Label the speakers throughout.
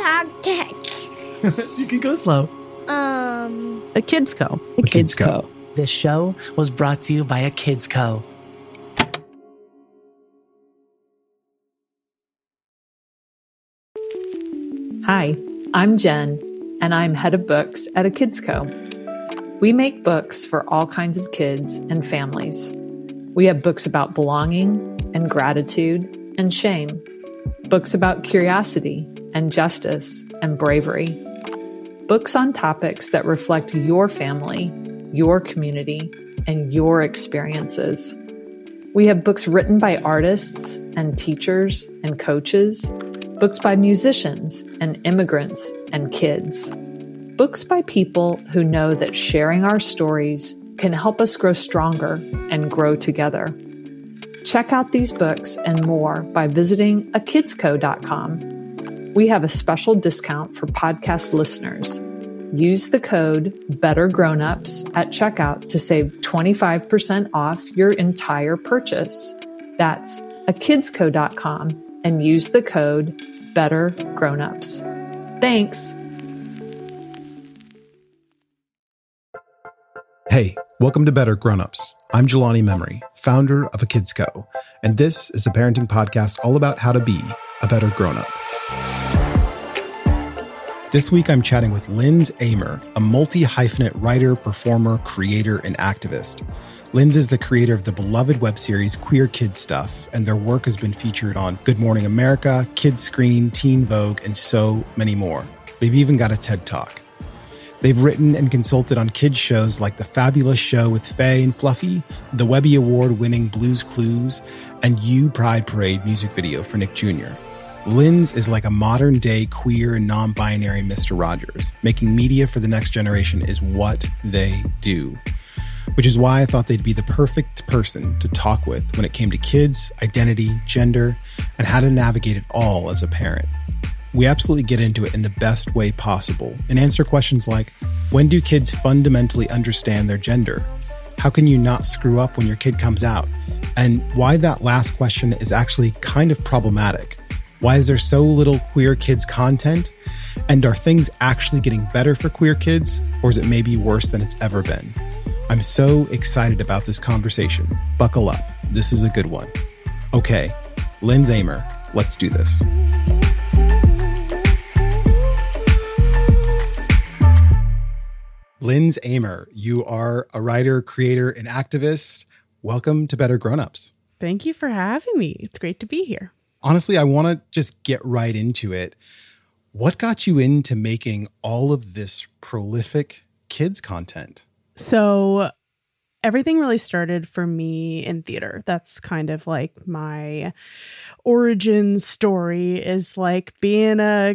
Speaker 1: podcast.
Speaker 2: you can go slow.
Speaker 1: Um,
Speaker 2: A Kids Co.
Speaker 3: A Kids Co.
Speaker 2: This show was brought to you by a Kids Co.
Speaker 4: Hi, I'm Jen, and I'm head of books at a Kids Co. We make books for all kinds of kids and families. We have books about belonging and gratitude and shame, books about curiosity and justice and bravery, books on topics that reflect your family, your community, and your experiences. We have books written by artists and teachers and coaches, books by musicians and immigrants and kids, books by people who know that sharing our stories can help us grow stronger and grow together. Check out these books and more by visiting akidsco.com. We have a special discount for podcast listeners. Use the code BETTERGROWNUPS at checkout to save 25% off your entire purchase. That's akidsco.com and use the code BETTERGROWNUPS. Thanks.
Speaker 5: Hey, welcome to Better Grownups. I'm Jelani Memory, founder of A Kids Co, and this is a parenting podcast all about how to be a better grown-up. This week I'm chatting with Lindz Amer, a multi hyphenate writer, performer, creator, and activist. Lindz is the creator of the beloved web series Queer Kid Stuff, and their work has been featured on Good Morning America, Kidscreen, Teen Vogue, and so many more. They've even got a TED Talk. They've written and consulted on kids shows like The Fabulous Show with Fay and Fluffy, the Webby Award winning Blues Clues, and You Pride Parade music video for Nick Jr. Lindz is like a modern day queer and non binary Mr. Rogers. Making media for the next generation is what they do. Which is why I thought they'd be the perfect person to talk with when it came to kids, identity, gender, and how to navigate it all as a parent. We absolutely get into it in the best way possible and answer questions like when do kids fundamentally understand their gender? How can you not screw up when your kid comes out? And why that last question is actually kind of problematic. Why is there so little queer kids content? And are things actually getting better for queer kids, or is it maybe worse than it's ever been? I'm so excited about this conversation. Buckle up. This is a good one. Okay, Lindz Amer, let's do this. Lindz Amer, you are a writer, creator, and activist. Welcome to Better Grownups.
Speaker 6: Thank you for having me. It's great to be here.
Speaker 5: Honestly, I want to just get right into it. What got you into making all of this prolific kids content?
Speaker 6: So, everything really started for me in theater. That's kind of like my origin story is like being a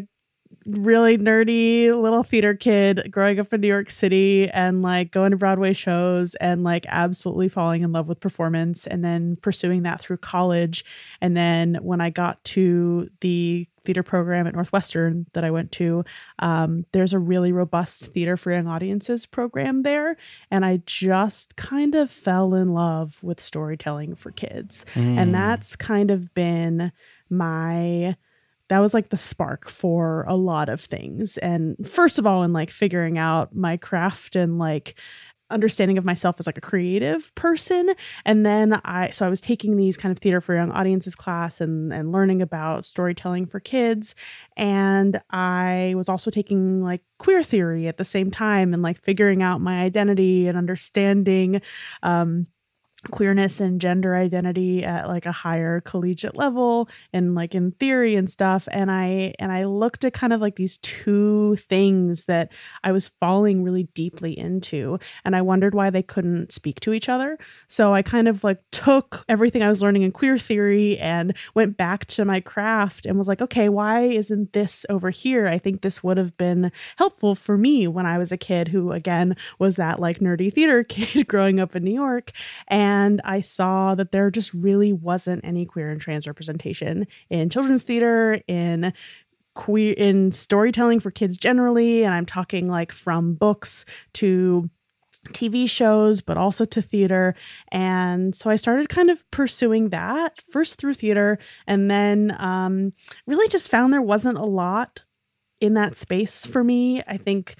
Speaker 6: really nerdy little theater kid growing up in New York City and like going to Broadway shows and like absolutely falling in love with performance and then pursuing that through college. And then when I got to the theater program at Northwestern that I went to, um, there's a really robust theater for young audiences program there. And I just kind of fell in love with storytelling for kids.
Speaker 5: Mm.
Speaker 6: And that's kind of been my that was like the spark for a lot of things. And first of all, in like figuring out my craft and like understanding of myself as like a creative person and then i so i was taking these kind of theater for young audiences class and and learning about storytelling for kids and i was also taking like queer theory at the same time and like figuring out my identity and understanding um queerness and gender identity at like a higher collegiate level and like in theory and stuff. And i and i looked at kind of like these two things that i was falling really deeply into and i wondered why they couldn't speak to each other. So i kind of like took everything i was learning in queer theory and went back to my craft and was like okay why isn't this over here? I think this would have been helpful for me when i was a kid who again was that like nerdy theater kid growing up in new york. And and I saw that there just really wasn't any queer and trans representation in children's theater, in queer in storytelling for kids generally, and I'm talking like from books to TV shows, but also to theater. And so I started kind of pursuing that first through theater, and then um, really just found there wasn't a lot in that space for me. I think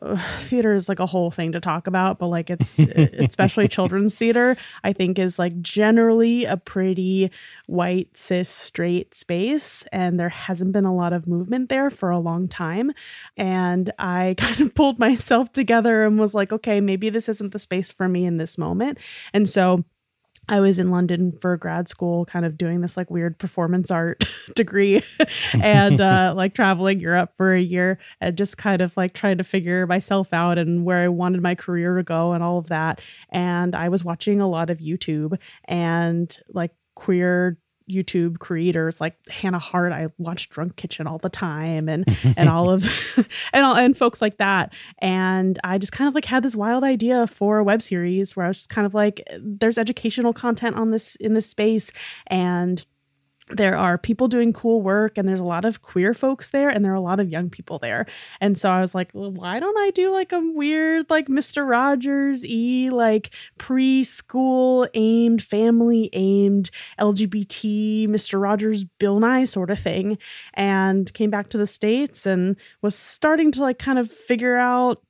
Speaker 6: uh, theater is like a whole thing to talk about, but like it's especially children's theater, I think is like generally a pretty white, cis, straight space. And there hasn't been a lot of movement there for a long time. And I kind of pulled myself together and was like, okay, maybe this isn't the space for me in this moment. And so I was in London for grad school, kind of doing this like weird performance art degree and uh, like traveling Europe for a year and just kind of like trying to figure myself out and where I wanted my career to go and all of that. And I was watching a lot of YouTube and like queer YouTube creators like Hannah Hart. I watch Drunk Kitchen all the time and and all of and all, and folks like that. And I just kind of like had this wild idea for a web series where I was just kind of like, there's educational content on this in this space and there are people doing cool work and there's a lot of queer folks there and there are a lot of young people there. And so i was like well, why don't i do like a weird like mr rogers e like preschool aimed family aimed lgbt mr rogers bill nye sort of thing and came back to the states and was starting to like kind of figure out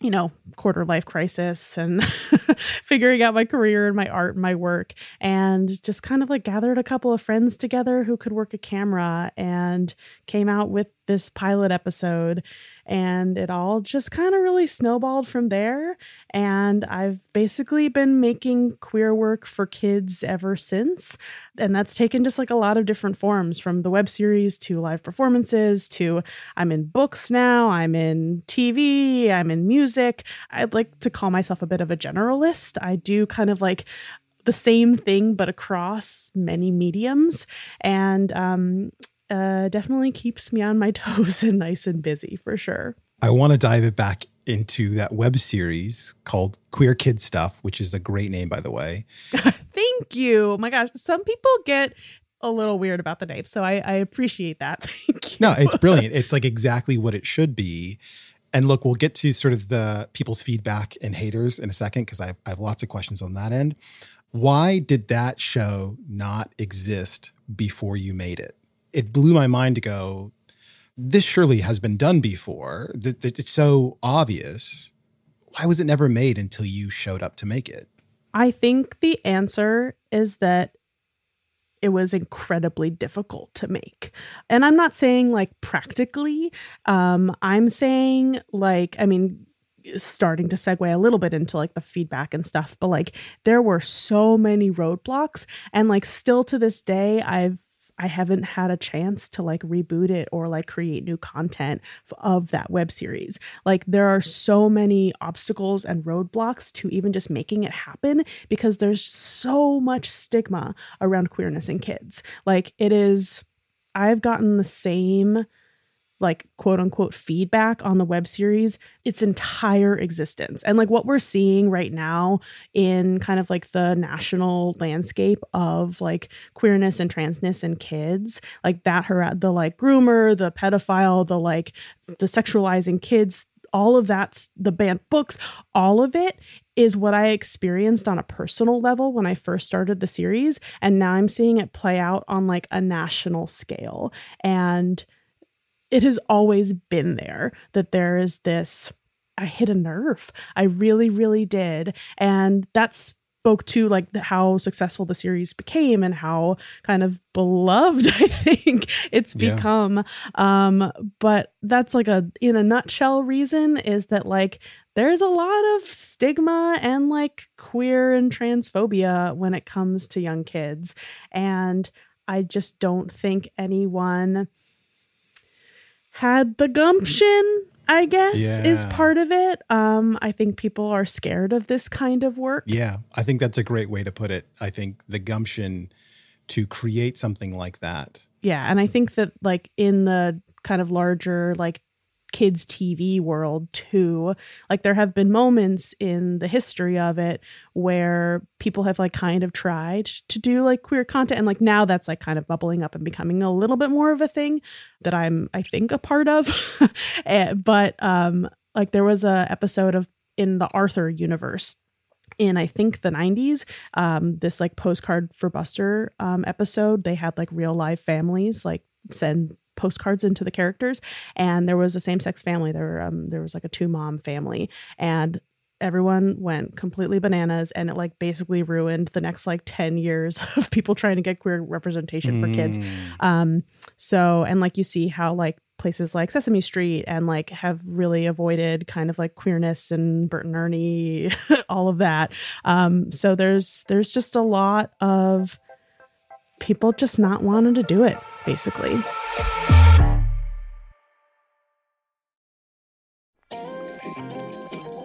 Speaker 6: you know, quarter life crisis and figuring out my career and my art and my work, and just kind of like gathered a couple of friends together who could work a camera and came out with this pilot episode and it all just kind of really snowballed from there. And i've basically been making queer work for kids ever since. And that's taken just like a lot of different forms from the web series to live performances to i'm in books now i'm in tv i'm in music. I'd like to call myself a bit of a generalist. I do kind of like the same thing but across many mediums. And um, uh, definitely keeps me on my toes and nice and busy for sure.
Speaker 5: I want to dive it back into that web series called Queer Kid Stuff, which is a great name, by the way.
Speaker 6: Thank you. Oh my gosh, some people get a little weird about the name, so I, I appreciate that. Thank you.
Speaker 5: No, it's brilliant. It's like exactly what it should be. And look, we'll get to sort of the people's feedback and haters in a second because I, I have lots of questions on that end. Why did that show not exist before you made it? It blew my mind to go, this surely has been done before. It's so obvious. Why was it never made until you showed up to make it?
Speaker 6: I think the answer is that it was incredibly difficult to make. And I'm not saying like practically, um, I'm saying like, I mean, starting to segue a little bit into like the feedback and stuff, but like there were so many roadblocks. And like still to this day, I've I haven't had a chance to like reboot it or like create new content of that web series. Like there are so many obstacles and roadblocks to even just making it happen because there's so much stigma around queerness in kids. Like it is I've gotten the same like quote unquote feedback on the web series its entire existence. And like what we're seeing right now in kind of like the national landscape of like queerness and transness and kids, like that the like groomer, the pedophile, the like the sexualizing kids, all of that's the banned books, all of it is what I experienced on a personal level when I first started the series. And now I'm seeing it play out on like a national scale. And it has always been there that there is this I hit a nerve. I really, really did. And that spoke to like how successful the series became and how kind of beloved I think it's yeah. become. Um, but that's like a in a nutshell reason is that like there's a lot of stigma and like queer and transphobia when it comes to young kids. And I just don't think anyone had the gumption I guess yeah. is part of it. Um, I think people are scared of this kind of work.
Speaker 5: Yeah, I think that's a great way to put it. I think the gumption to create something like that.
Speaker 6: Yeah, and I think that like in the kind of larger like kids TV world too. Like there have been moments in the history of it where people have like kind of tried to do like queer content and like now that's like kind of bubbling up and becoming a little bit more of a thing that I'm I think a part of. Eh, but um like there was a episode of in the Arthur universe in I think the 90s, um, this like postcard for Buster um, episode, they had like real life families like send postcards into the characters. And there was a same sex family. There, um, there was like a two mom family, and everyone went completely bananas and it like basically ruined the next like 10 years of people trying to get queer representation for kids. Um so and like you see how like places like sesame street and like have really avoided kind of like queerness and bert and ernie all of that. Um so there's there's just a lot of people just not wanting to do it basically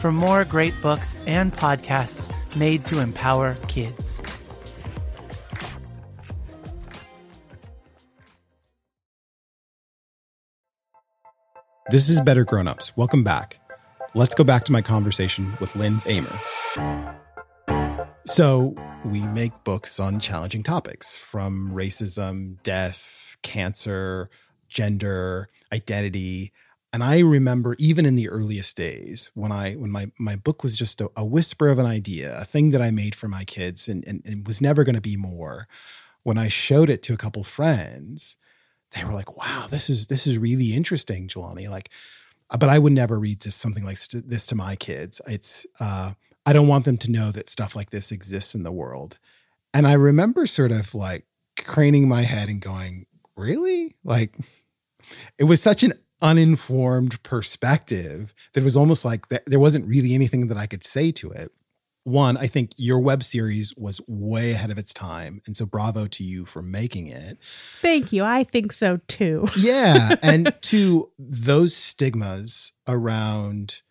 Speaker 2: for more great books and podcasts made to empower kids.
Speaker 5: This is Better Grown Ups. Welcome back. Let's go back to my conversation with Lindz Amer. So, we make books on challenging topics from racism, death, cancer, gender, identity. And I remember even in the earliest days when I when my my book was just a, a whisper of an idea, a thing that I made for my kids and, and, and was never going to be more. When I showed it to a couple friends, they were like, "Wow, this is this is really interesting, Jelani." Like, uh, but I would never read this something like st- this to my kids. It's uh, I don't want them to know that stuff like this exists in the world. And I remember sort of like craning my head and going, "Really?" Like, it was such an uninformed perspective that it was almost like that there wasn't really anything that I could say to it. One, I think your web series was way ahead of its time. And so bravo to you for making it.
Speaker 6: thank you i think so too
Speaker 5: Yeah. and two, those stigmas around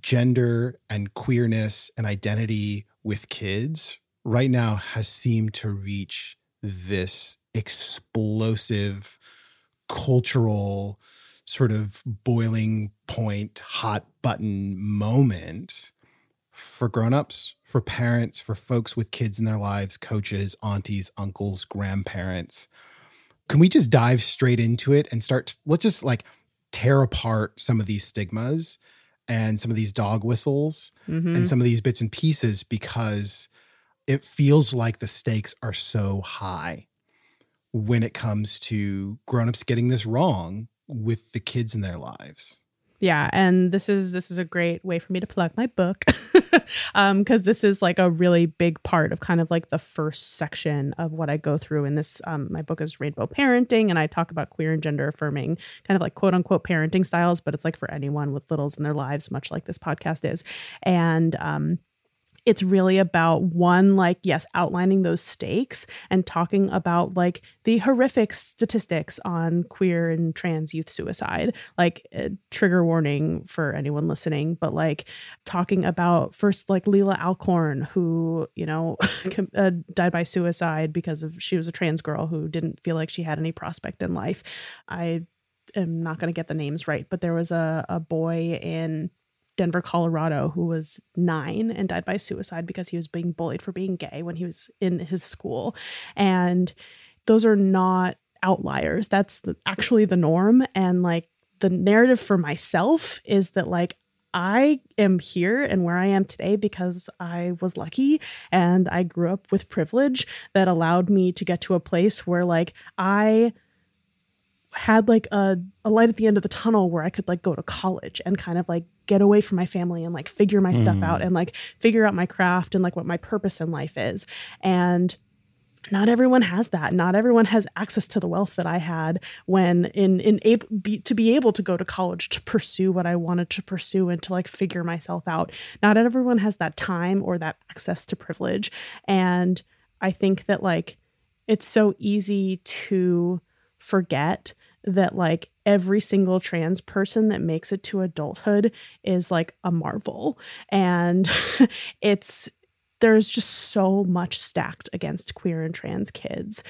Speaker 5: gender and queerness and identity with kids right now has seemed to reach this explosive cultural sort of boiling point, hot button moment for grown-ups, for parents, for folks with kids in their lives, coaches, aunties, uncles, grandparents. Can we just dive straight into it and start let's just like tear apart some of these stigmas and some of these dog whistles
Speaker 6: Mhm.
Speaker 5: and some of these bits and pieces because it feels like the stakes are so high when it comes to grown-ups getting this wrong with the kids in their lives.
Speaker 6: yeah and this is this is a great way for me to plug my book um because this is like a really big part of kind of like the first section of what i go through in this um my book is rainbow parenting and i talk about queer and gender affirming kind of like quote unquote parenting styles but it's like for anyone with littles in their lives much like this podcast is and um it's really about one like yes outlining those stakes and talking about like the horrific statistics on queer and trans youth suicide. Like uh, trigger warning for anyone listening but like talking about first like Leelah Alcorn who you know uh, died by suicide because of she was a trans girl who didn't feel like she had any prospect in life. I am not going to get the names right but there was a, a boy in Denver, Colorado, who was nine and died by suicide because he was being bullied for being gay when he was in his school. And those are not outliers. That's the, actually the norm. And like the narrative for myself is that like I am here and where I am today because I was lucky and I grew up with privilege that allowed me to get to a place where like I had like a, a light at the end of the tunnel where I could like go to college and kind of like get away from my family and like figure my stuff out mm. and like figure out my craft and like what my purpose in life is. And not everyone has that. Not everyone has access to the wealth that I had when in in able be, to be able to go to college to pursue what I wanted to pursue and to like figure myself out. Not everyone has that time or that access to privilege. And I think that like it's so easy to forget that like every single trans person that makes it to adulthood is like a marvel. And it's there's just so much stacked against queer and trans kids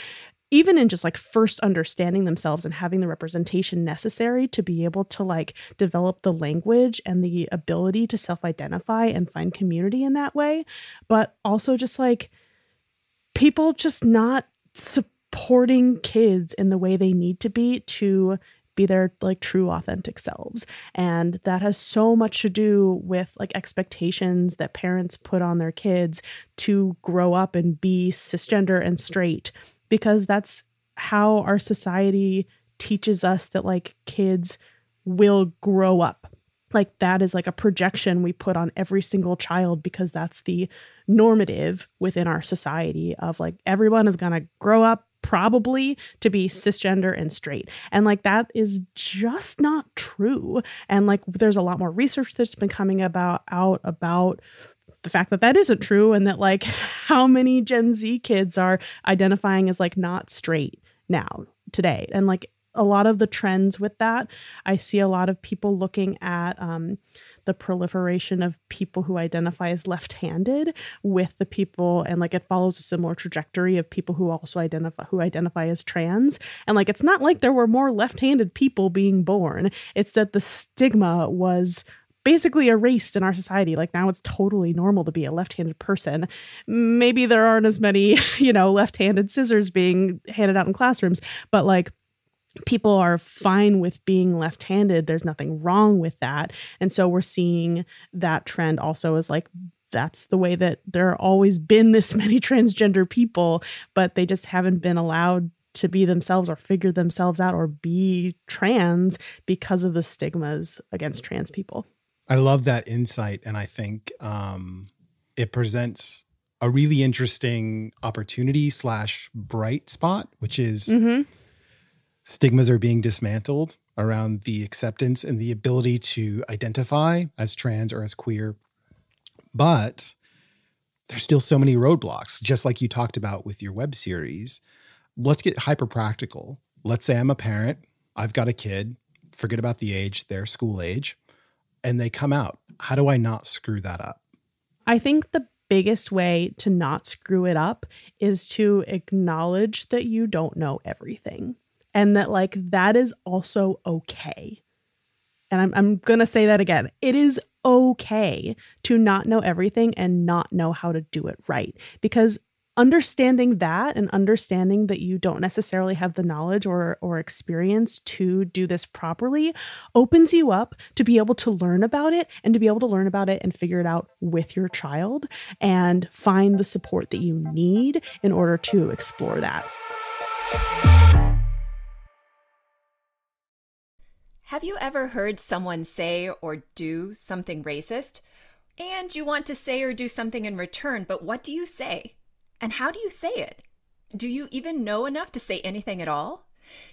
Speaker 6: even in just like first understanding themselves and having the representation necessary to be able to like develop the language and the ability to self-identify and find community in that way. But also just like people just not supporting kids in the way they need to be to be their like true authentic selves. And that has so much to do with like expectations that parents put on their kids to grow up and be cisgender and straight because that's how our society teaches us that like kids will grow up. Like that is like a projection we put on every single child because that's the normative within our society of like everyone is going to grow up probably to be cisgender and straight. And like that is just not true. And like there's a lot more research that's been coming about out about the fact that that isn't true and that like how many Gen Z kids are identifying as like not straight now today. And like a lot of the trends with that, I see a lot of people looking at um the proliferation of people who identify as left-handed with the people and like it follows a similar trajectory of people who also identify who identify as trans and like it's not like there were more left-handed people being born it's that the stigma was basically erased in our society. Like now it's totally normal to be a left-handed person. Maybe there aren't as many, you know, left-handed scissors being handed out in classrooms, but like people are fine with being left-handed. There's nothing wrong with that. And so we're seeing that trend also as like that's the way that there are always been this many transgender people but they just haven't been allowed to be themselves or figure themselves out or be trans because of the stigmas against trans people.
Speaker 5: I love that insight and i think um, it presents a really interesting opportunity slash bright spot which is mm-hmm stigmas are being dismantled around the acceptance and the ability to identify as trans or as queer. But there's still so many roadblocks, just like you talked about with your web series. Let's get hyper practical. Let's say I'm a parent, I've got a kid, forget about the age, they're school age, and they come out. How do I not screw that up?
Speaker 6: I think the biggest way to not screw it up is to acknowledge that you don't know everything and that like that is also okay. And I'm I'm going to say that again. It is okay to not know everything and not know how to do it right because understanding that and understanding that you don't necessarily have the knowledge or or experience to do this properly opens you up to be able to learn about it and to be able to learn about it and figure it out with your child and find the support that you need in order to explore that.
Speaker 7: Have you ever heard someone say or do something racist? And you want to say or do something in return, but what do you say? And how do you say it? Do you even know enough to say anything at all?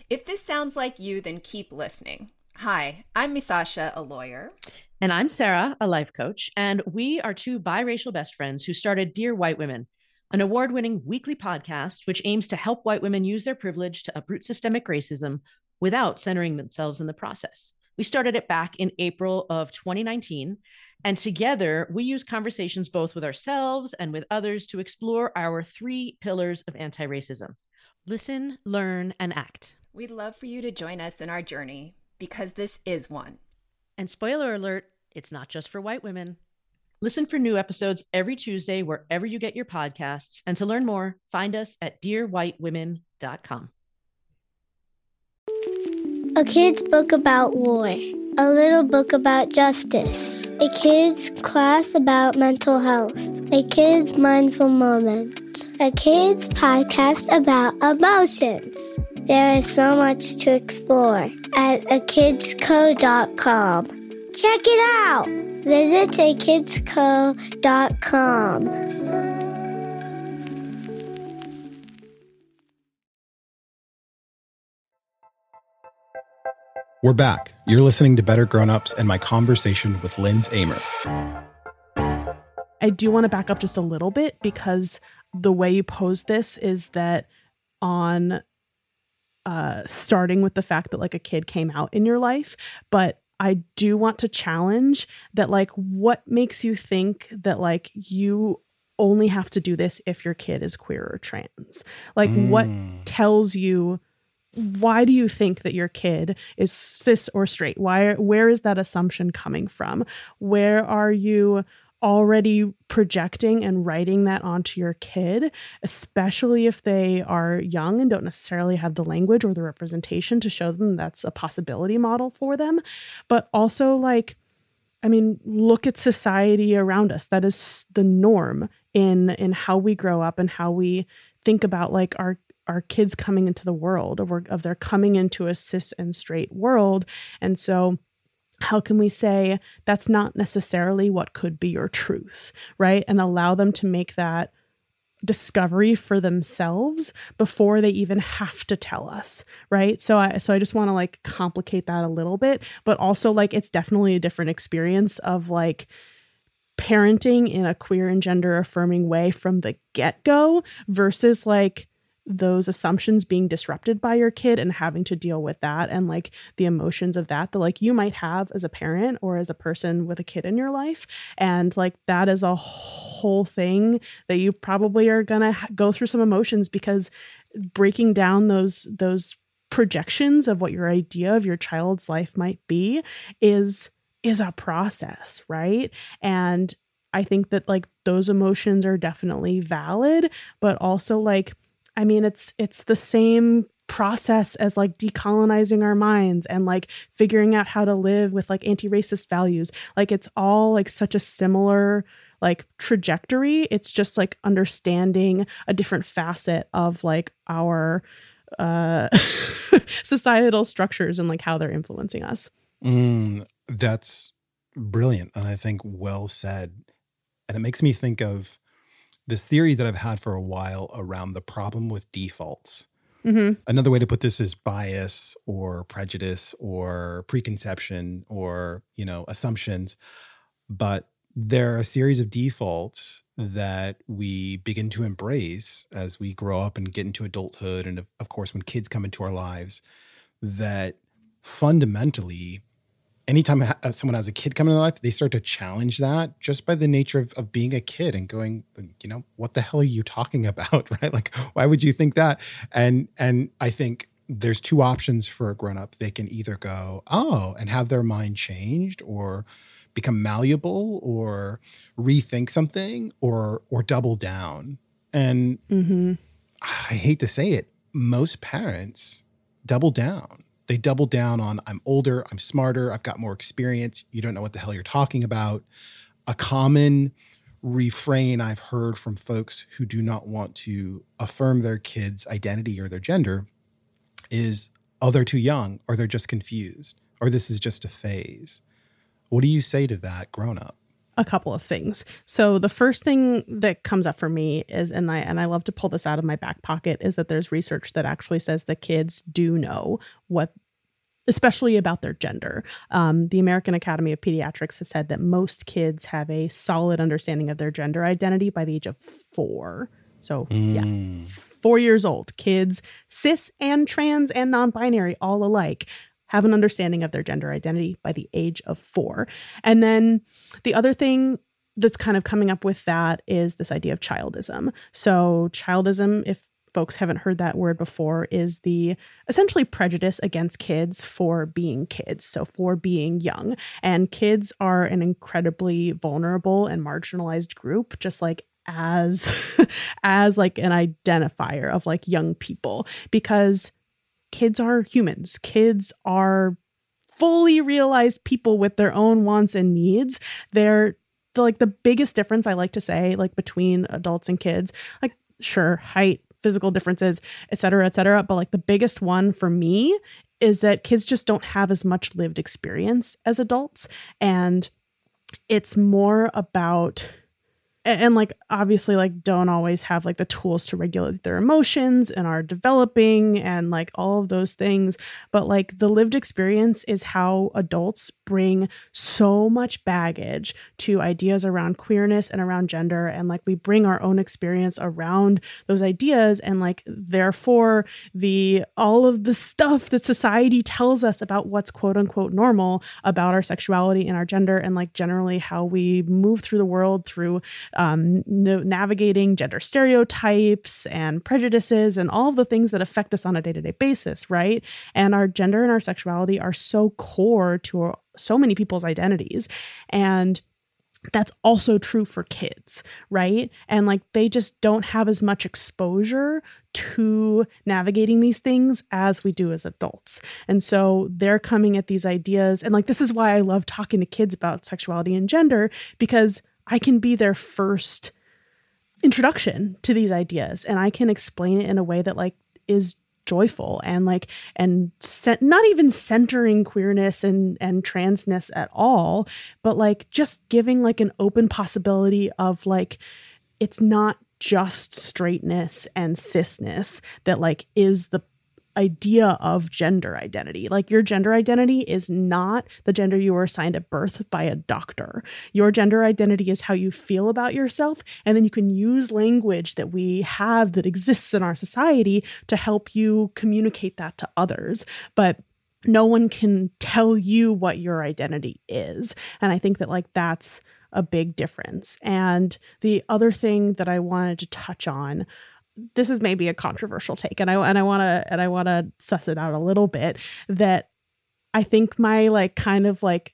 Speaker 7: If this sounds like you, then keep listening. Hi, I'm Misasha, a lawyer.
Speaker 8: And I'm Sarah, a life coach. And we are two biracial best friends who started Dear White Women, an award winning weekly podcast which aims to help white women use their privilege to uproot systemic racism without centering themselves in the process. We started it back in April of 2019. And together, we use conversations both with ourselves and with others to explore our three pillars of anti racism listen, learn, and act.
Speaker 7: We'd love for you to join us in our journey because this is one.
Speaker 8: And spoiler alert, it's not just for white women. Listen for new episodes every Tuesday wherever you get your podcasts. And to learn more, find us at dearwhitewomen.com.
Speaker 1: A kid's book about war. A little book about justice. A kid's class about mental health. A kid's mindful moment. A kid's podcast about emotions. There is so much to explore at akidsco.com. Check it out! Visit akidsco.com.
Speaker 5: We're back. You're listening to Better Grown-Ups and my conversation with Lindz Amer.
Speaker 6: I do want to back up just a little bit because the way you pose this is that on uh starting with the fact that like a kid came out in your life, but I do want to challenge that like what makes you think that like you only have to do this if your kid is queer or trans? Like mm. what tells you why do you think that your kid is cis or straight? Why where is that assumption coming from? Where are you already projecting and writing that onto your kid, especially if they are young and don't necessarily have the language or the representation to show them that's a possibility model for them. But also, like, I mean, look at society around us. That is the norm in in how we grow up and how we think about like our our kids coming into the world or of their coming into a cis and straight world. And so how can we say that's not necessarily what could be your truth, right? And allow them to make that discovery for themselves before they even have to tell us right so i so i just want to like complicate that a little bit but also like it's definitely a different experience of like parenting in a queer and gender affirming way from the get-go versus like those assumptions being disrupted by your kid and having to deal with that and like the emotions of that that like you might have as a parent or as a person with a kid in your life. And like that is a whole thing that you probably are going to go through some emotions because breaking down those those projections of what your idea of your child's life might be is is a process right? And i think that like those emotions are definitely valid but also like I mean, it's it's the same process as like decolonizing our minds and like figuring out how to live with like anti-racist values. Like it's all like such a similar like trajectory. It's just like understanding a different facet of like our uh societal structures and like how they're influencing us.
Speaker 5: Mm, that's brilliant and I think well said. And it makes me think of this theory that I've had for a while around the problem with defaults. Mm-hmm. Another way to put this is bias or prejudice or preconception or, you know, assumptions. But there are a series of defaults that we begin to embrace as we grow up and get into adulthood. And of, of course, when kids come into our lives, that fundamentally anytime someone has a kid come into life, they start to challenge that just by the nature of, of being a kid and going, you know, what the hell are you talking about? Right. Like, why would you think that? And and I think there's two options for a grown-up. They can either go, oh, and have their mind changed or become malleable or rethink something or or double down. And mm-hmm. I hate to say it, most parents double down they double down on I'm older, I'm smarter, I've got more experience. You don't know what the hell you're talking about. A common refrain I've heard from folks who do not want to affirm their kids' identity or their gender is, oh, they're too young, or they're just confused, or this is just a phase. What do you say to that grown up?
Speaker 6: A couple of things. So the first thing that comes up for me is and I and I love to pull this out of my back pocket is that there's research that actually says that kids do know what especially about their gender. Um, the American Academy of Pediatrics has said that most kids have a solid understanding of their gender identity by the age of four. So, mm. yeah, four years old. Kids, cis and trans and non binary, all alike, have an understanding of their gender identity by the age of four. And then the other thing that's kind of coming up with that is this idea of childism. So, childism, if folks haven't heard that word before, is the essentially prejudice against kids for being kids, so for being young. And kids are an incredibly vulnerable and marginalized group, just like as as like an identifier of like young people because kids are humans. Kids are fully realized people with their own wants and needs. They're the, like the biggest difference I like to say, like between adults and kids. Like, sure, height, physical differences, et cetera, et cetera. But like the biggest one for me is that kids just don't have as much lived experience as adults. And it's more about and, and, like obviously like don't always have like the tools to regulate their emotions and are developing and like all of those things. But like the lived experience is how adults bring so much baggage to ideas around queerness and around gender. And like we bring our own experience around those ideas and like therefore the all of the stuff that society tells us about what's quote unquote normal about our sexuality and our gender and like generally how we move through the world through um, navigating gender stereotypes and prejudices and all of the things that affect us on a day to day basis, right? And our gender and our sexuality are so core to so many people's identities. And that's also true for kids, right? And like they just don't have as much exposure to navigating these things as we do as adults. And so they're coming at these ideas. And like, this is why I love talking to kids about sexuality and gender because I can be their first introduction to these ideas and I can explain it in a way that like is joyful and like and not even centering queerness and and transness at all but like just giving like an open possibility of like it's not just straightness and cisness that like is the idea of gender identity. Like your gender identity is not the gender you were assigned at birth by a doctor. Your gender identity is how you feel about yourself. And then you can use language that we have that exists in our society to help you communicate that to others. But no one can tell you what your identity is. And I think that, like, that's a big difference. And the other thing that I wanted to touch on this is maybe a controversial take and I and I want to and I want to suss it out a little bit that I think my like kind of like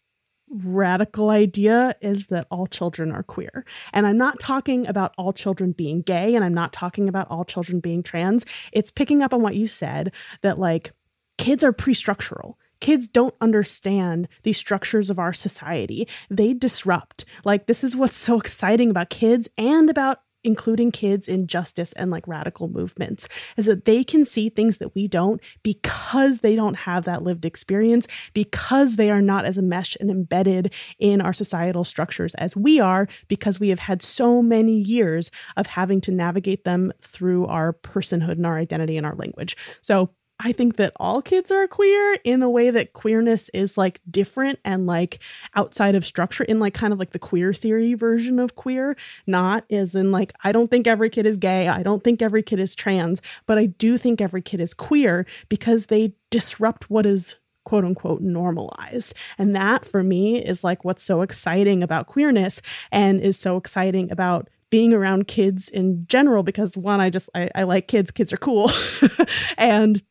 Speaker 6: radical idea is that all children are queer. And I'm not talking about all children being gay and I'm not talking about all children being trans. It's picking up on what you said that like kids are pre-structural kids don't understand the structures of our society. They disrupt. Like, this is what's so exciting about kids and about including kids in justice and like radical movements, is that they can see things that we don't because they don't have that lived experience, because they are not as enmeshed and embedded in our societal structures as we are, because we have had so many years of having to navigate them through our personhood and our identity and our language. So I think that all kids are queer in a way that queerness is like different and like outside of structure in like kind of like the queer theory version of queer, not as in like, I don't think every kid is gay. I don't think every kid is trans, but I do think every kid is queer because they disrupt what is quote unquote normalized. And that for me is like what's so exciting about queerness and is so exciting about being around kids in general because one i just i, I like kids kids are cool and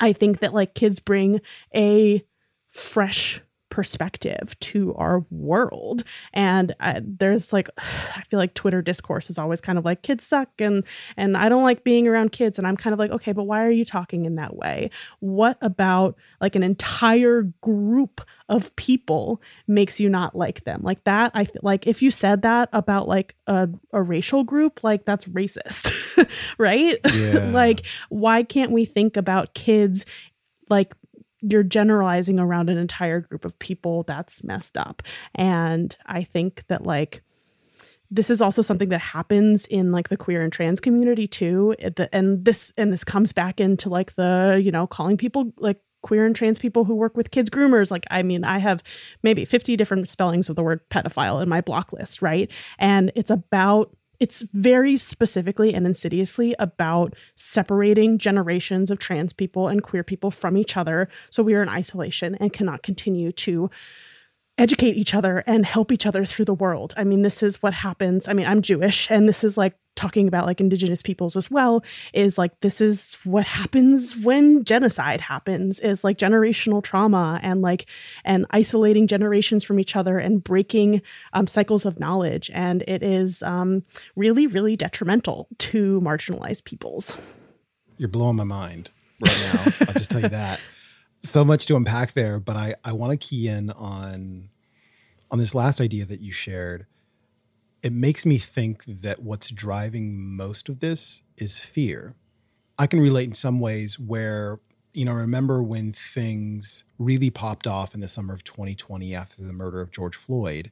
Speaker 6: I think that like kids bring a fresh perspective to our world. And uh, there's like i feel like twitter discourse is always kind of like kids suck and and i don't like being around kids. And i'm kind of like okay but why are you talking in that way? What about like an entire group of people makes you not like them? Like that i like if you said that about like a, a racial group like that's racist right? Yeah. like why can't we think about kids like you're generalizing around an entire group of people that's messed up. And i think that like this is also something that happens in like the queer and trans community too. And this and this comes back into like the you know calling people like queer and trans people who work with kids groomers. Like i mean i have maybe 50 different spellings of the word pedophile in my block list right? And it's about it's very specifically and insidiously about separating generations of trans people and queer people from each other so we are in isolation and cannot continue to educate each other and help each other through the world. I mean, this is what happens. I mean, I'm Jewish, and this is like talking about like indigenous peoples as well is like this is what happens when genocide happens is like generational trauma and like and isolating generations from each other and breaking um, cycles of knowledge and it is um, really really detrimental to marginalized peoples
Speaker 5: you're blowing my mind right now i'll just tell you that so much to unpack there but i i want to key in on on this last idea that you shared it makes me think that what's driving most of this is fear. I can relate in some ways where, you know, remember when things really popped off in the summer of 2020 after the murder of George Floyd,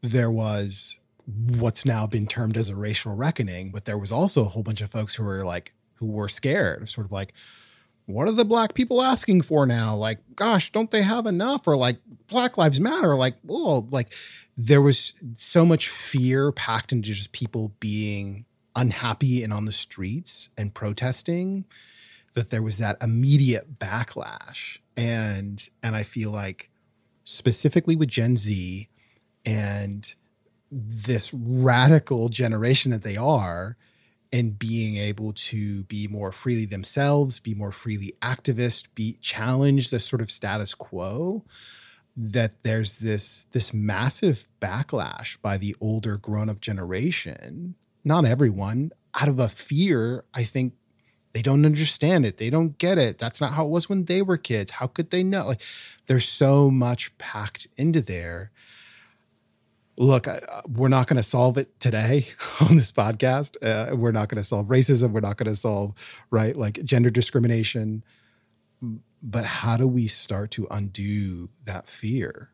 Speaker 5: there was what's now been termed as a racial reckoning. But there was also a whole bunch of folks who were like, who were scared, sort of like, what are the black people asking for now? Like, gosh, don't they have enough? Or like, Black Lives Matter. Like, oh, like there was so much fear packed into just people being unhappy and on the streets and protesting that there was that immediate backlash. And and I feel like specifically with Gen Z and this radical generation that they are and being able to be more freely themselves, be more freely activist, be challenge the sort of status quo that there's this this massive backlash by the older grown-up generation. Not everyone out of a fear i think they don't understand it. They don't get it. That's not how it was when they were kids. How could they know? Like there's so much packed into there look, we're not going to solve it today on this podcast. Uh, we're not going to solve racism. We're not going to solve, right, like gender discrimination. But how do we start to undo that fear?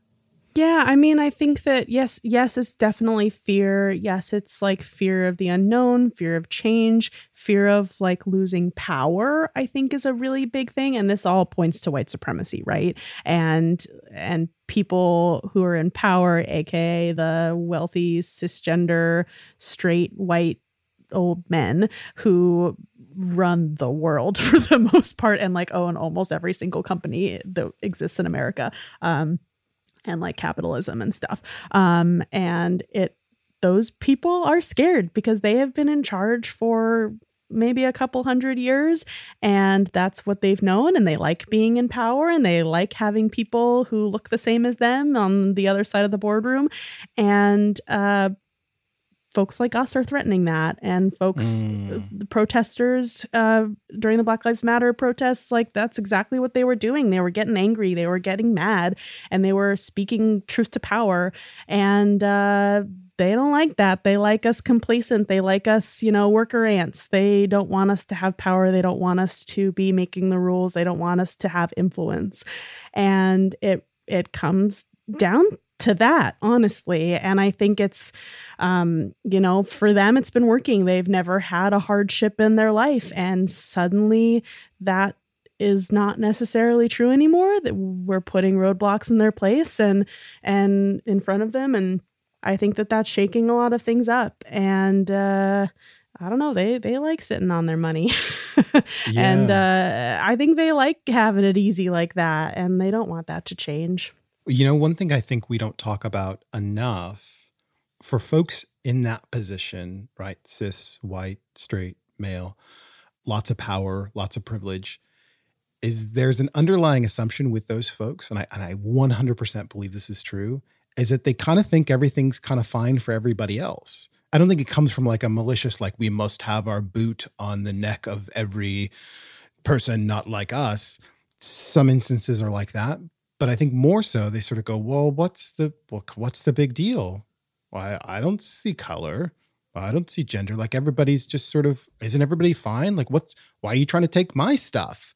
Speaker 6: Yeah, I mean, I think that yes, yes, it's definitely fear. Yes, it's like fear of the unknown, fear of change, fear of like losing power, I think is a really big thing and this all points to white supremacy, right? And and people who are in power, aka the wealthy cisgender straight white old men who run the world for the most part and like own almost every single company that exists in America. Um and like capitalism and stuff. Um, and it those people are scared because they have been in charge for maybe a couple hundred years and that's what they've known and they like being in power and they like having people who look the same as them on the other side of the boardroom and uh, folks like us are threatening that. And folks mm. the protesters uh, during the black lives matter protests like that's exactly what they were doing. They were getting angry. They were getting mad. And they were speaking truth to power. And uh, they don't like that. They like us complacent. They like us you know worker ants. They don't want us to have power. They don't want us to be making the rules. They don't want us to have influence. And it it comes down to that honestly and i think it's um you know for them it's been working they've never had a hardship in their life and suddenly that is not necessarily true anymore that we're putting roadblocks in their place and and in front of them and i think that that's shaking a lot of things up and uh I don't know. They they like sitting on their money, yeah. and uh, I think they like having it easy like that, and they don't want that to change.
Speaker 5: You know, one thing I think we don't talk about enough for folks in that position, right? Cis, white, straight, male, lots of power, lots of privilege, is there's an underlying assumption with those folks, and I, and I 100% believe this is true, is that they kind of think everything's kind of fine for everybody else. I don't think it comes from like a malicious, like we must have our boot on the neck of every person not like us. Some instances are like that, but I think more so they sort of go, well, what's the what's the big deal? Why well, I, I don't see color. I don't see gender. Like everybody's just sort of isn't everybody fine? Like what's why are you trying to take my stuff?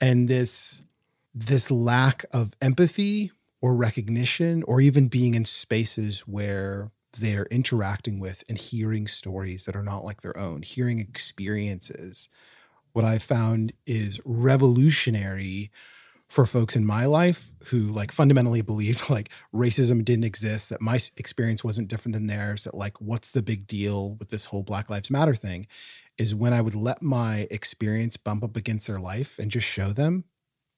Speaker 5: And this this lack of empathy or recognition or even being in spaces where they're interacting with and hearing stories that are not like their own, hearing experiences. What I found is revolutionary for folks in my life who like fundamentally believed like racism didn't exist, that my experience wasn't different than theirs, that like what's the big deal with this whole Black Lives Matter thing is when I would let my experience bump up against their life and just show them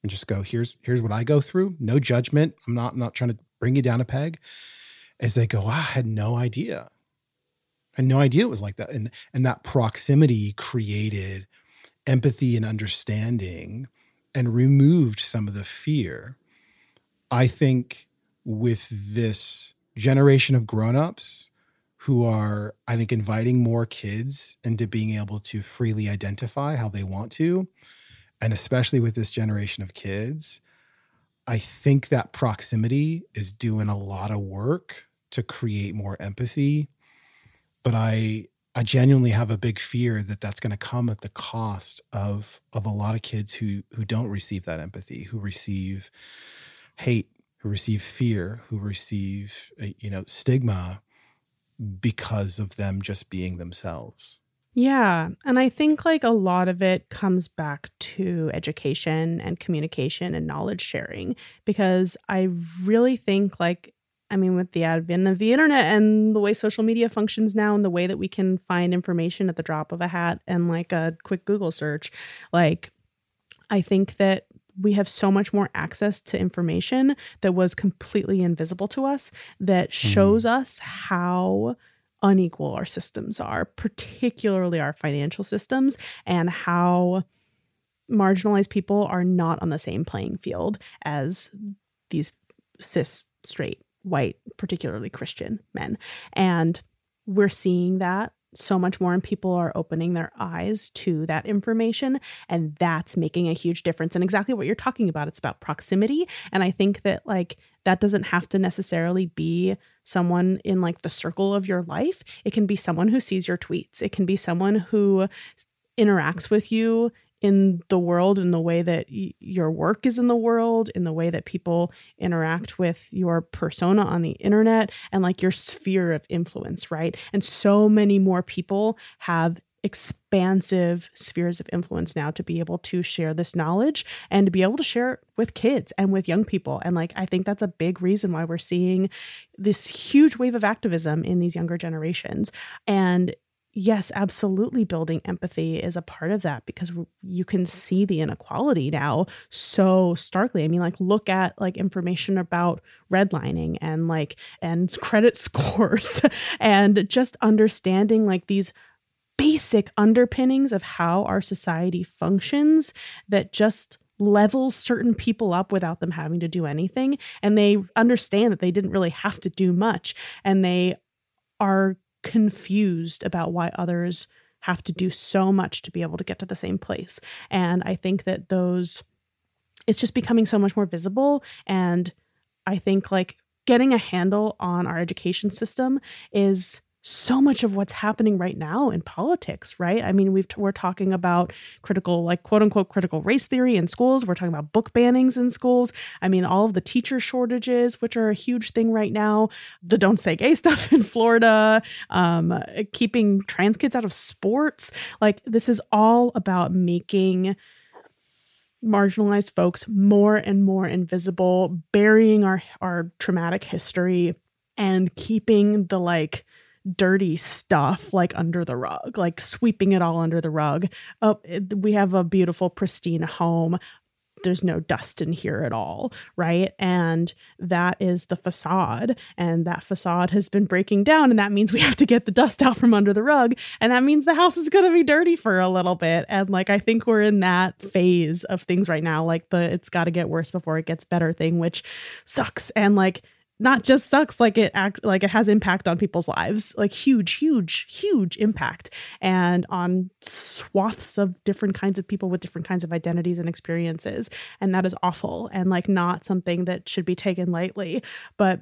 Speaker 5: and just go, here's here's what I go through. No judgment. I'm not I'm not trying to bring you down a peg. As they go, ah, I had no idea. I had no idea it was like that. And and that proximity created empathy and understanding and removed some of the fear. I think with this generation of grown-ups who are I think inviting more kids into being able to freely identify how they want to and especially with this generation of kids I think that proximity is doing a lot of work to create more empathy but I I genuinely have a big fear that that's going to come at the cost of of a lot of kids who who don't receive that empathy, who receive hate, who receive fear, who receive uh, you know stigma because of them just being themselves.
Speaker 6: Yeah. And I think like a lot of it comes back to education and communication and knowledge sharing because I really think like I mean, with the advent of the internet and the way social media functions now, and the way that we can find information at the drop of a hat and like a quick Google search, like, I think that we have so much more access to information that was completely invisible to us that shows mm. us how unequal our systems are, particularly our financial systems, and how marginalized people are not on the same playing field as these cis, straight, white, particularly Christian men. And we're seeing that so much more and people are opening their eyes to that information and that's making a huge difference and exactly what you're talking about it's about proximity and i think that like that doesn't have to necessarily be someone in like the circle of your life. It can be someone who sees your tweets. It can be someone who interacts with you in the world in the way that y- your work is in the world in the way that people interact with your persona on the internet and like your sphere of influence right and so many more people have expansive spheres of influence now to be able to share this knowledge and to be able to share it with kids and with young people. And like, I think that's a big reason why we're seeing this huge wave of activism in these younger generations. And yes, absolutely, building empathy is a part of that because you can see the inequality now so starkly. I mean, like, look at like information about redlining and like, and credit scores and just understanding like these basic underpinnings of how our society functions that just levels certain people up without them having to do anything. And they understand that they didn't really have to do much. And they are confused about why others have to do so much to be able to get to the same place. And I think that those, it's just becoming so much more visible. And I think like getting a handle on our education system is so much of what's happening right now in politics, right? I mean, we've we're talking about critical, like quote unquote, critical race theory in schools. We're talking about book bannings in schools. I mean, all of the teacher shortages, which are a huge thing right now. The don't say gay stuff in Florida, um, keeping trans kids out of sports. Like this is all about making marginalized folks more and more invisible, burying our our traumatic history, and keeping the like dirty stuff like under the rug, like sweeping it all under the rug. Oh, we have a beautiful, pristine home. There's no dust in here at all, right? And that is the facade. And that facade has been breaking down. And that means we have to get the dust out from under the rug. And that means the house is going to be dirty for a little bit. And like, I think we're in that phase of things right now, like the it's got to get worse before it gets better thing, which sucks. And like, not just sucks like it act like it has impact on people's lives like huge huge huge impact and on swaths of different kinds of people with different kinds of identities and experiences and that is awful and like not something that should be taken lightly but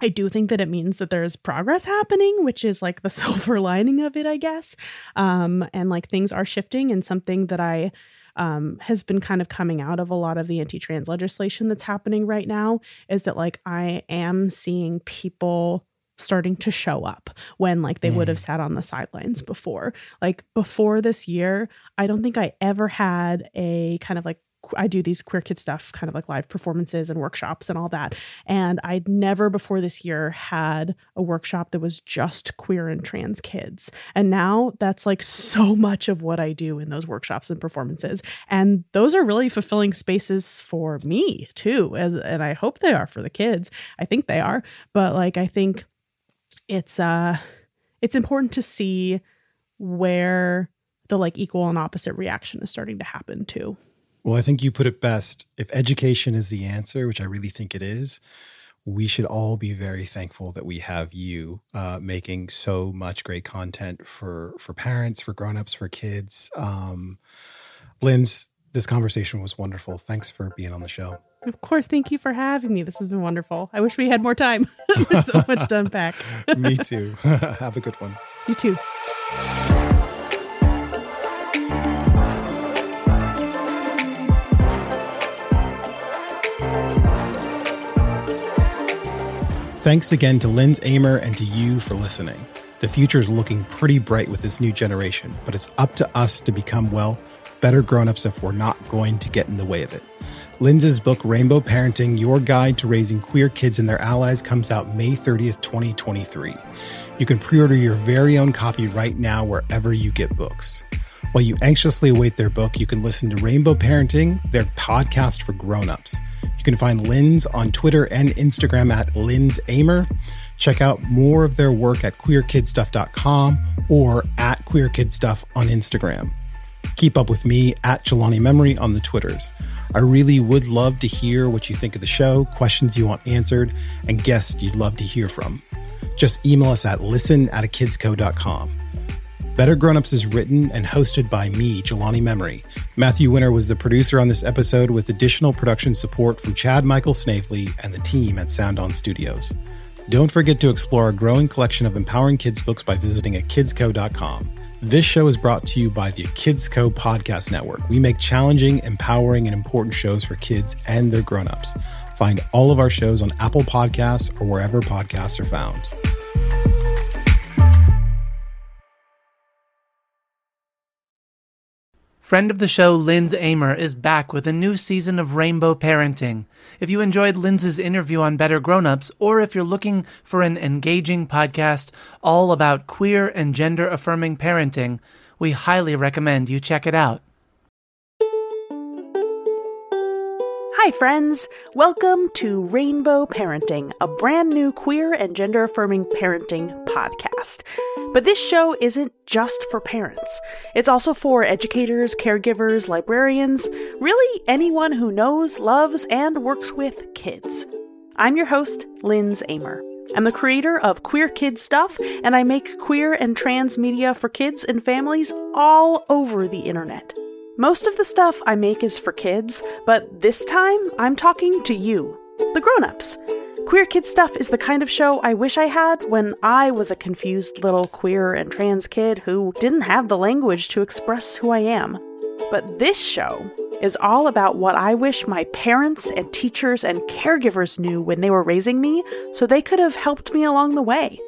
Speaker 6: I do think that it means that there's progress happening, which is like the silver lining of it, I guess. Um, and like things are shifting, and something that I um, has been kind of coming out of a lot of the anti trans legislation that's happening right now is that like I am seeing people starting to show up when like they mm. would have sat on the sidelines before. Like before this year, I don't think I ever had a kind of like I do these queer kid stuff, kind of like live performances and workshops and all that. And I'd never before this year had a workshop that was just queer and trans kids. And now that's like so much of what I do in those workshops and performances. And those are really fulfilling spaces for me too. And, and I hope they are for the kids. I think they are. But like, I think it's, uh, it's important to see where the like equal and opposite reaction is starting to happen too.
Speaker 5: Well, I think you put it best. If education is the answer, which I really think it is, we should all be very thankful that we have you uh, making so much great content for for parents, for grown-ups, for kids. Um, Lindz, this conversation was wonderful. Thanks for being on the show.
Speaker 6: Of course, thank you for having me. This has been wonderful. I wish we had more time. There's so much to unpack.
Speaker 5: me too. have a good one.
Speaker 6: You too.
Speaker 5: Thanks again to Lindz Amer and to you for listening. The future is looking pretty bright with this new generation, but it's up to us to become, well, better grown-ups if we're not going to get in the way of it. Lindz's book, Rainbow Parenting Your Guide to Raising Queer Kids and Their Allies, comes out May 30th, 2023. You can pre order your very own copy right now wherever you get books. While you anxiously await their book, you can listen to Rainbow Parenting, their podcast for grown-ups. You can find Lindz on Twitter and Instagram at Lindz Amer. Check out more of their work at queerkidstuff.com or at queerkidstuff on Instagram. Keep up with me at Jelani Memory on the Twitters. I really would love to hear what you think of the show, questions you want answered, and guests you'd love to hear from. Just email us at listen at a kidsco.com. Better Grownups is written and hosted by me, Jelani Memory. Matthew Winter was the producer on this episode with additional production support from Chad Michael Snavely and the team at Sound On Studios. Don't forget to explore our growing collection of empowering kids books by visiting at kidsco.com. This show is brought to you by the Kids Co Podcast Network. We make challenging, empowering, and important shows for kids and their grown-ups. Find all of our shows on Apple Podcasts or wherever podcasts are found.
Speaker 2: Friend of the show, Lindz Amer, is back with a new season of Rainbow Parenting. If you enjoyed Lindz's interview on Better Grownups, or if you're looking for an engaging podcast all about queer and gender affirming parenting, we highly recommend you check it out.
Speaker 6: Hi, friends. Welcome to Rainbow Parenting, a brand new queer and gender affirming parenting podcast. But this show isn't just for parents, it's also for educators, caregivers, librarians, really anyone who knows, loves, and works with kids. I'm your host, Lindz Amer. I'm the creator of Queer Kid Stuff, and I make queer and trans media for kids and families all over the internet. Most of the stuff I make is for kids, but this time I'm talking to you, the grown-ups. Queer Kid Stuff is the kind of show I wish I had when I was a confused little queer and trans kid who didn't have the language to express who I am. But this show is all about what I wish my parents and teachers and caregivers knew when they were raising me so they could have helped me along the way.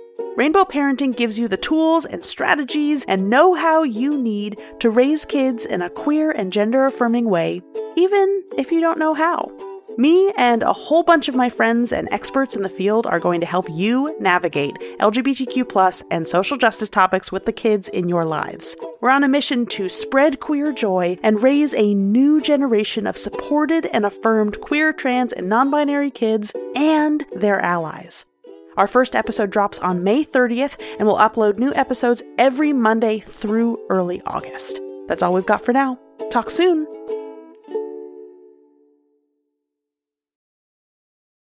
Speaker 6: Rainbow Parenting gives you the tools and strategies and know how you need to raise kids in a queer and gender affirming way, even if you don't know how. Me and a whole bunch of my friends and experts in the field are going to help you navigate LGBTQ and social justice topics with the kids in your lives. We're on a mission to spread queer joy and raise a new generation of supported and affirmed queer, trans, and non binary kids and their allies. Our first episode drops on May 30th, and we'll upload new episodes every Monday through early August. That's all we've got for now. Talk soon.